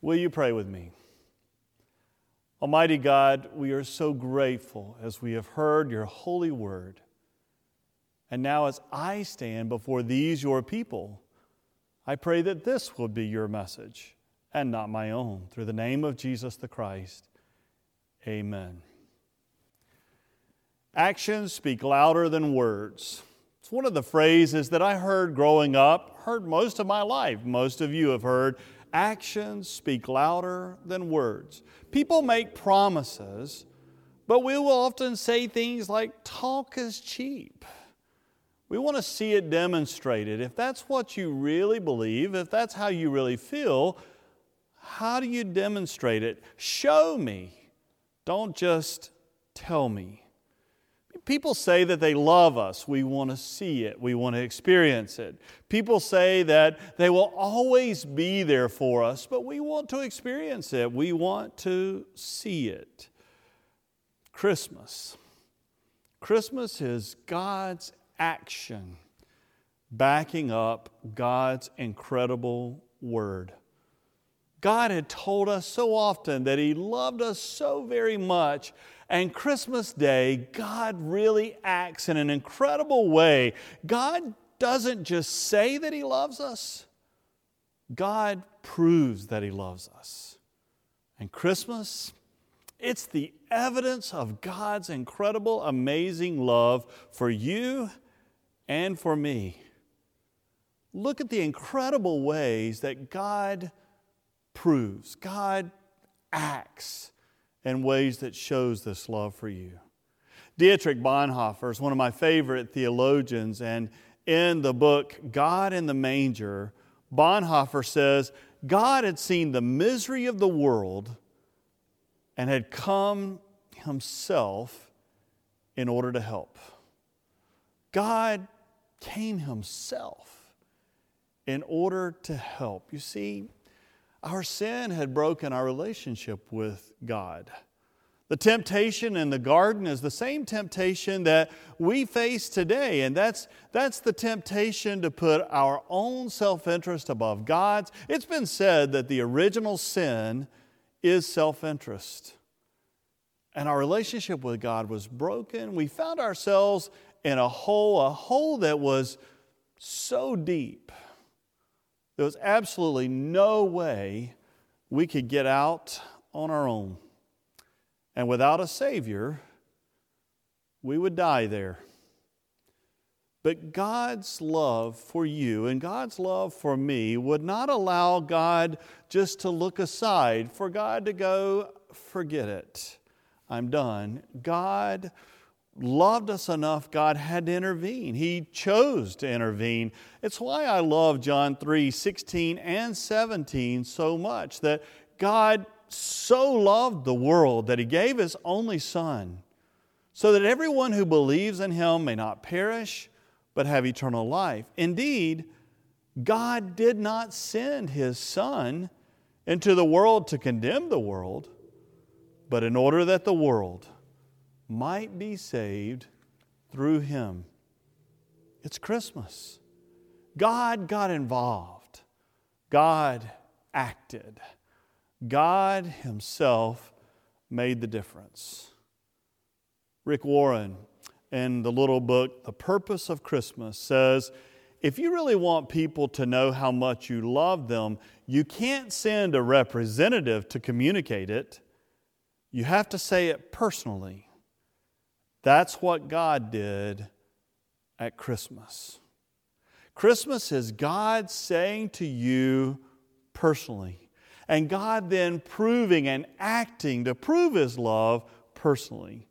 Will you pray with me? Almighty God, we are so grateful as we have heard your holy word. And now, as I stand before these, your people, I pray that this will be your message and not my own. Through the name of Jesus the Christ, amen. Actions speak louder than words. It's one of the phrases that I heard growing up, heard most of my life. Most of you have heard actions speak louder than words. People make promises, but we will often say things like, talk is cheap. We want to see it demonstrated. If that's what you really believe, if that's how you really feel, how do you demonstrate it? Show me. Don't just tell me. People say that they love us. We want to see it. We want to experience it. People say that they will always be there for us, but we want to experience it. We want to see it. Christmas. Christmas is God's action backing up God's incredible word. God had told us so often that He loved us so very much and Christmas Day, God really acts in an incredible way. God doesn't just say that He loves us, God proves that He loves us. And Christmas, it's the evidence of God's incredible, amazing love for you and for me. Look at the incredible ways that God proves, God acts in ways that shows this love for you. Dietrich Bonhoeffer is one of my favorite theologians, and in the book God in the Manger, Bonhoeffer says God had seen the misery of the world and had come himself in order to help. God came himself in order to help. You see, our sin had broken our relationship with God. The temptation in the garden is the same temptation that we face today, and that's, that's the temptation to put our own self interest above God's. It's been said that the original sin is self interest. And our relationship with God was broken. We found ourselves in a hole, a hole that was so deep there was absolutely no way we could get out on our own. And without a Savior, we would die there. But God's love for you and God's love for me would not allow God just to look aside, for God to go, forget it. I'm done. God loved us enough, God had to intervene. He chose to intervene. It's why I love John 3 16 and 17 so much that God so loved the world that He gave His only Son, so that everyone who believes in Him may not perish, but have eternal life. Indeed, God did not send His Son into the world to condemn the world, but in order that the world might be saved through him. It's Christmas. God got involved, God acted, God Himself made the difference. Rick Warren, in the little book, The Purpose of Christmas, says, if you really want people to know how much you love them, you can't send a representative to communicate it. You have to say it personally. That's what God did at Christmas. Christmas is God saying to you personally, and God then proving and acting to prove His love personally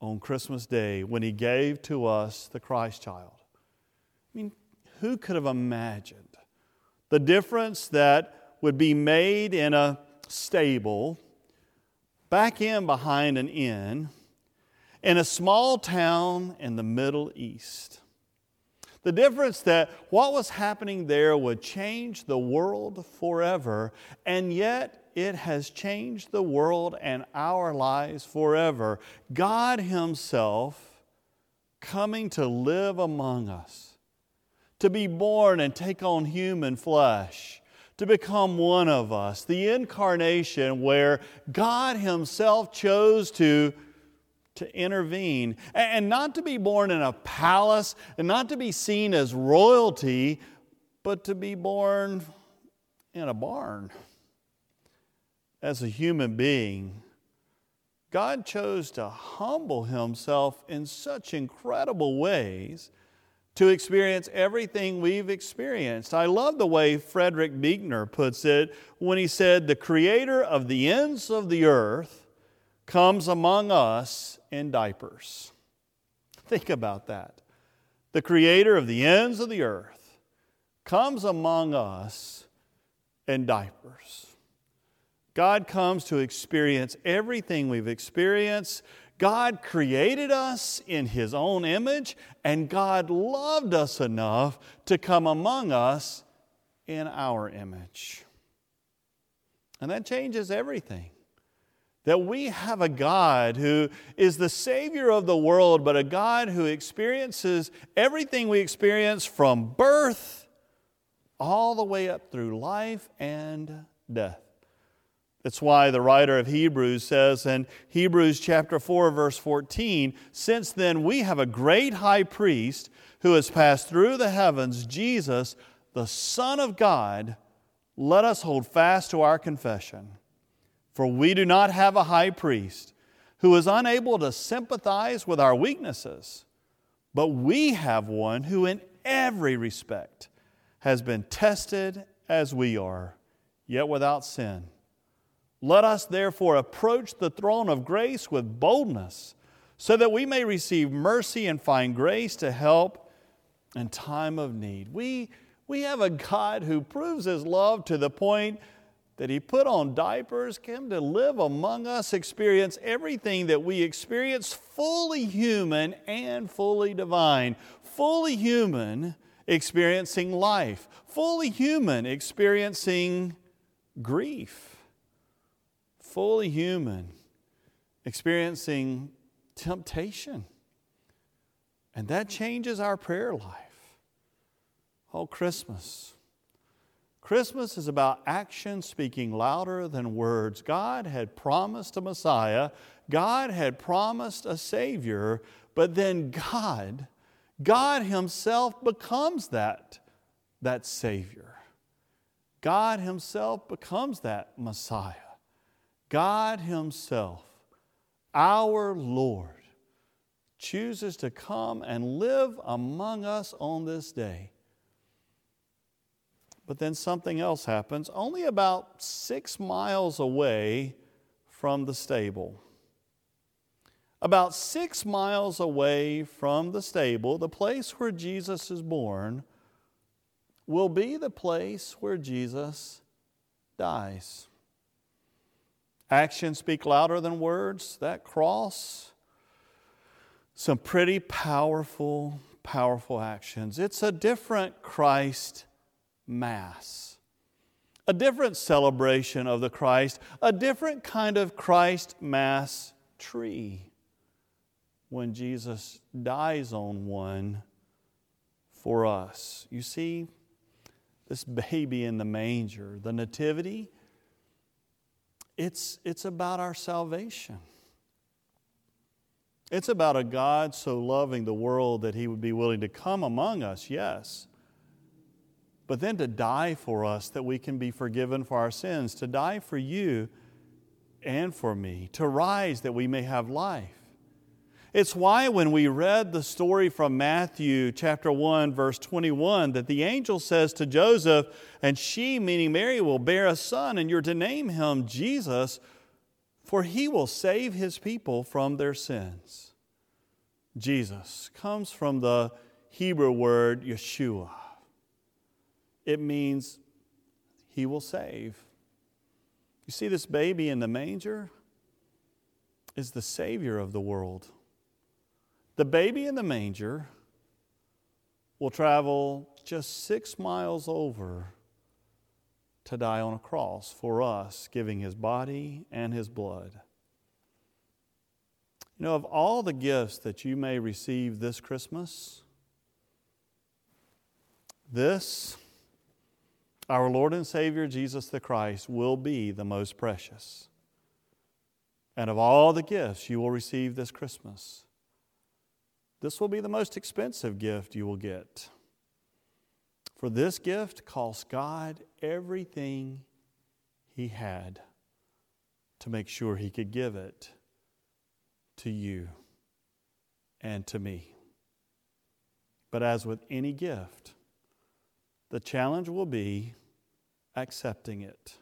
on Christmas Day when He gave to us the Christ child. I mean, who could have imagined the difference that would be made in a stable back in behind an inn? In a small town in the Middle East. The difference that what was happening there would change the world forever, and yet it has changed the world and our lives forever. God Himself coming to live among us, to be born and take on human flesh, to become one of us, the incarnation where God Himself chose to, to intervene, and not to be born in a palace, and not to be seen as royalty, but to be born in a barn as a human being. God chose to humble himself in such incredible ways to experience everything we've experienced. I love the way Frederick Buechner puts it when he said, The creator of the ends of the earth comes among us in diapers. Think about that. The creator of the ends of the earth comes among us in diapers. God comes to experience everything we've experienced. God created us in His own image, and God loved us enough to come among us in our image. And that changes everything. That we have a God who is the Savior of the world, but a God who experiences everything we experience from birth all the way up through life and death. That's why the writer of Hebrews says in Hebrews chapter 4 verse 14, since then we have a great high priest who has passed through the heavens, Jesus, the Son of God, let us hold fast to our confession. For we do not have a high priest who is unable to sympathize with our weaknesses, but we have one who in every respect has been tested as we are, yet without sin. Let us therefore approach the throne of grace with boldness, so that we may receive mercy and find grace to help in time of need. We, we have a God who proves his love to the point that he put on diapers, came to live among us, experience everything that we experience, fully human and fully divine. Fully human, experiencing life, fully human, experiencing grief fully human, experiencing temptation. And that changes our prayer life. Oh, Christmas. Christmas is about action speaking louder than words. God had promised a Messiah, God had promised a Savior, but then God, God Himself becomes that, that Savior. God Himself becomes that Messiah. God Himself, our Lord, chooses to come and live among us on this day. But then something else happens, only about six miles away from the stable. About six miles away from the stable, the place where Jesus is born will be the place where Jesus dies. Actions speak louder than words. That cross, some pretty powerful, powerful actions. It's a different Christ Mass, a different celebration of the Christ, a different kind of Christ Mass tree when Jesus dies on one for us. You see, this baby in the manger, the Nativity, it's, it's about our salvation. It's about a God so loving the world that he would be willing to come among us, yes, but then to die for us that we can be forgiven for our sins, to die for you and for me, to rise that we may have life. It's why when we read the story from Matthew chapter 1 verse 21 that the angel says to Joseph, and she, meaning Mary, will bear a son and you're to name him Jesus, for he will save his people from their sins. Jesus comes from the Hebrew word Yeshua. It means he will save. You see this baby in the manger is the savior of the world. The baby in the manger will travel just six miles over to die on a cross for us, giving his body and his blood. You know, of all the gifts that you may receive this Christmas, this, our Lord and Savior Jesus the Christ will be the most precious. And of all the gifts you will receive this Christmas, this will be the most expensive gift you will get. For this gift cost God everything He had to make sure He could give it to you and to me. But as with any gift, the challenge will be accepting it,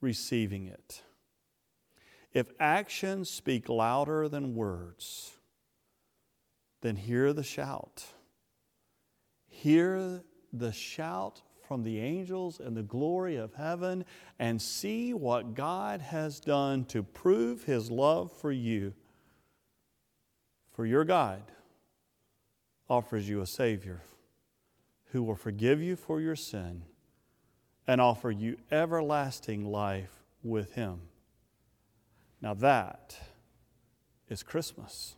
receiving it. If actions speak louder than words, then hear the shout. Hear the shout from the angels and the glory of heaven and see what God has done to prove his love for you. For your God offers you a Savior who will forgive you for your sin and offer you everlasting life with him. Now that is Christmas.